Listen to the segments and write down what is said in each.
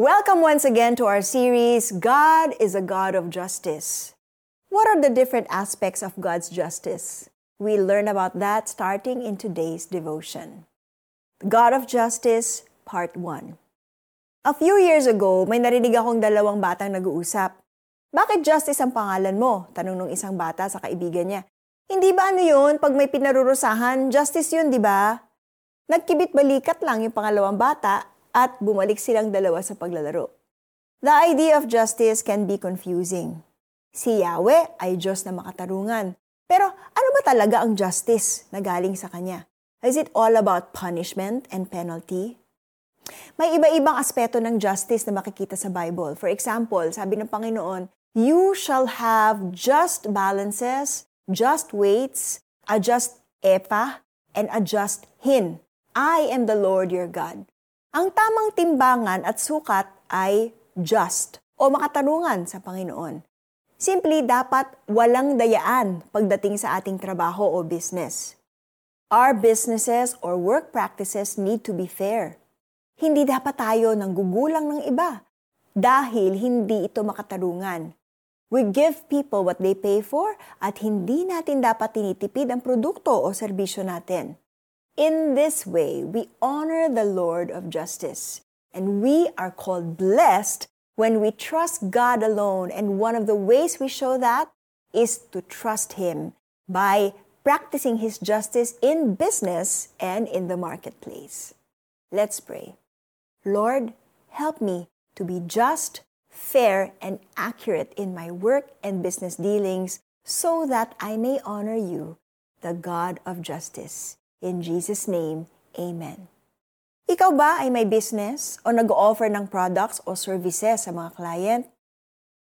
Welcome once again to our series, God is a God of Justice. What are the different aspects of God's justice? We learn about that starting in today's devotion. God of Justice, Part 1. A few years ago, may narinig akong dalawang batang nag-uusap. Bakit justice ang pangalan mo? Tanong ng isang bata sa kaibigan niya. Hindi ba ano yun? Pag may pinarurusahan, justice yun, di ba? Nagkibit balikat lang yung pangalawang bata at bumalik silang dalawa sa paglalaro. The idea of justice can be confusing. Si Yahweh ay Diyos na makatarungan. Pero ano ba talaga ang justice na galing sa Kanya? Is it all about punishment and penalty? May iba-ibang aspeto ng justice na makikita sa Bible. For example, sabi ng Panginoon, You shall have just balances, just weights, a just epa, and a just hin. I am the Lord your God. Ang tamang timbangan at sukat ay just o makatarungan sa Panginoon. Simply dapat walang dayaan pagdating sa ating trabaho o business. Our businesses or work practices need to be fair. Hindi dapat tayo nang gugulang ng iba dahil hindi ito makatarungan. We give people what they pay for at hindi natin dapat tinitipid ang produkto o serbisyo natin. In this way, we honor the Lord of justice, and we are called blessed when we trust God alone. And one of the ways we show that is to trust Him by practicing His justice in business and in the marketplace. Let's pray. Lord, help me to be just, fair, and accurate in my work and business dealings so that I may honor you, the God of justice. In Jesus' name, Amen. Ikaw ba ay may business o nag-offer ng products o services sa mga client?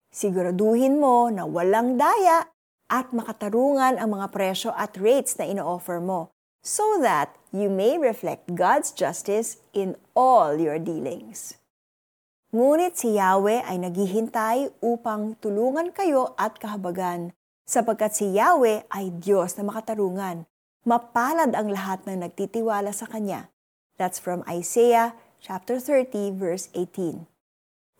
Siguraduhin mo na walang daya at makatarungan ang mga presyo at rates na ino-offer mo so that you may reflect God's justice in all your dealings. Ngunit si Yahweh ay naghihintay upang tulungan kayo at kahabagan sapagkat si Yahweh ay Diyos na makatarungan Mapalad ang lahat ng nagtitiwala sa Kanya. That's from Isaiah chapter 30 verse 18.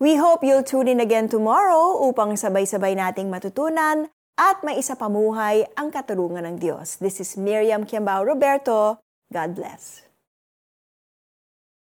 We hope you'll tune in again tomorrow upang sabay-sabay nating matutunan at maisa pamuhay ang katurungan ng Diyos. This is Miriam Kiambao Roberto. God bless.